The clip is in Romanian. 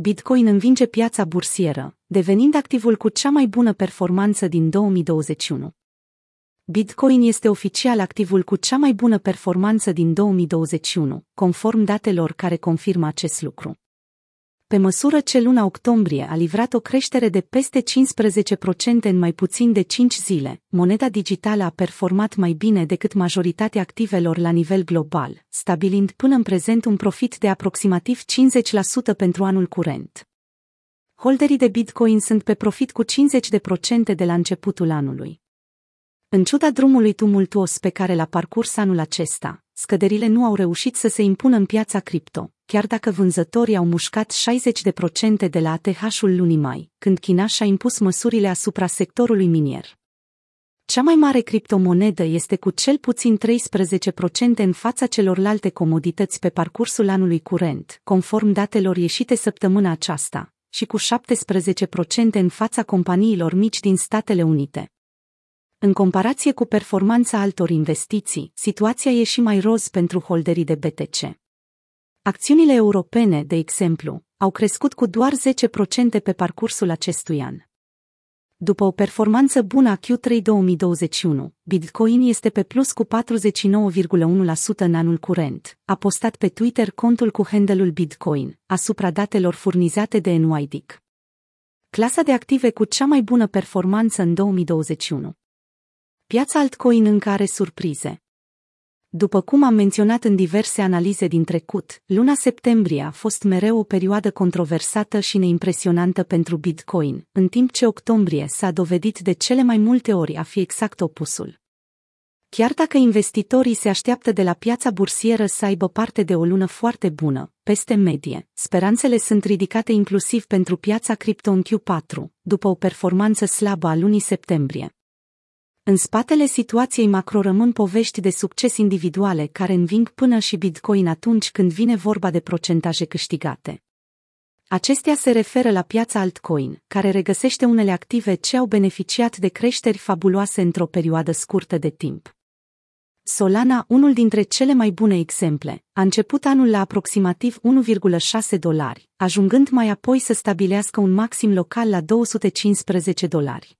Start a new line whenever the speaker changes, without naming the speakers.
Bitcoin învinge piața bursieră, devenind activul cu cea mai bună performanță din 2021. Bitcoin este oficial activul cu cea mai bună performanță din 2021, conform datelor care confirmă acest lucru pe măsură ce luna octombrie a livrat o creștere de peste 15% în mai puțin de 5 zile, moneda digitală a performat mai bine decât majoritatea activelor la nivel global, stabilind până în prezent un profit de aproximativ 50% pentru anul curent. Holderii de Bitcoin sunt pe profit cu 50% de la începutul anului. În ciuda drumului tumultuos pe care l-a parcurs anul acesta, scăderile nu au reușit să se impună în piața cripto, chiar dacă vânzătorii au mușcat 60% de la ATH-ul lunii mai, când China și-a impus măsurile asupra sectorului minier. Cea mai mare criptomonedă este cu cel puțin 13% în fața celorlalte comodități pe parcursul anului curent, conform datelor ieșite săptămâna aceasta, și cu 17% în fața companiilor mici din Statele Unite. În comparație cu performanța altor investiții, situația e și mai roz pentru holderii de BTC. Acțiunile europene, de exemplu, au crescut cu doar 10% pe parcursul acestui an. După o performanță bună a Q3 2021, Bitcoin este pe plus cu 49,1% în anul curent, a postat pe Twitter contul cu handle-ul Bitcoin, asupra datelor furnizate de NYDIC. Clasa de active cu cea mai bună performanță în 2021. Piața altcoin încă are surprize. După cum am menționat în diverse analize din trecut, luna septembrie a fost mereu o perioadă controversată și neimpresionantă pentru Bitcoin, în timp ce octombrie s-a dovedit de cele mai multe ori a fi exact opusul. Chiar dacă investitorii se așteaptă de la piața bursieră să aibă parte de o lună foarte bună, peste medie, speranțele sunt ridicate inclusiv pentru piața cripto în Q4, după o performanță slabă a lunii septembrie. În spatele situației macro rămân povești de succes individuale care înving până și Bitcoin atunci când vine vorba de procentaje câștigate. Acestea se referă la piața altcoin, care regăsește unele active ce au beneficiat de creșteri fabuloase într-o perioadă scurtă de timp. Solana, unul dintre cele mai bune exemple, a început anul la aproximativ 1,6 dolari, ajungând mai apoi să stabilească un maxim local la 215 dolari.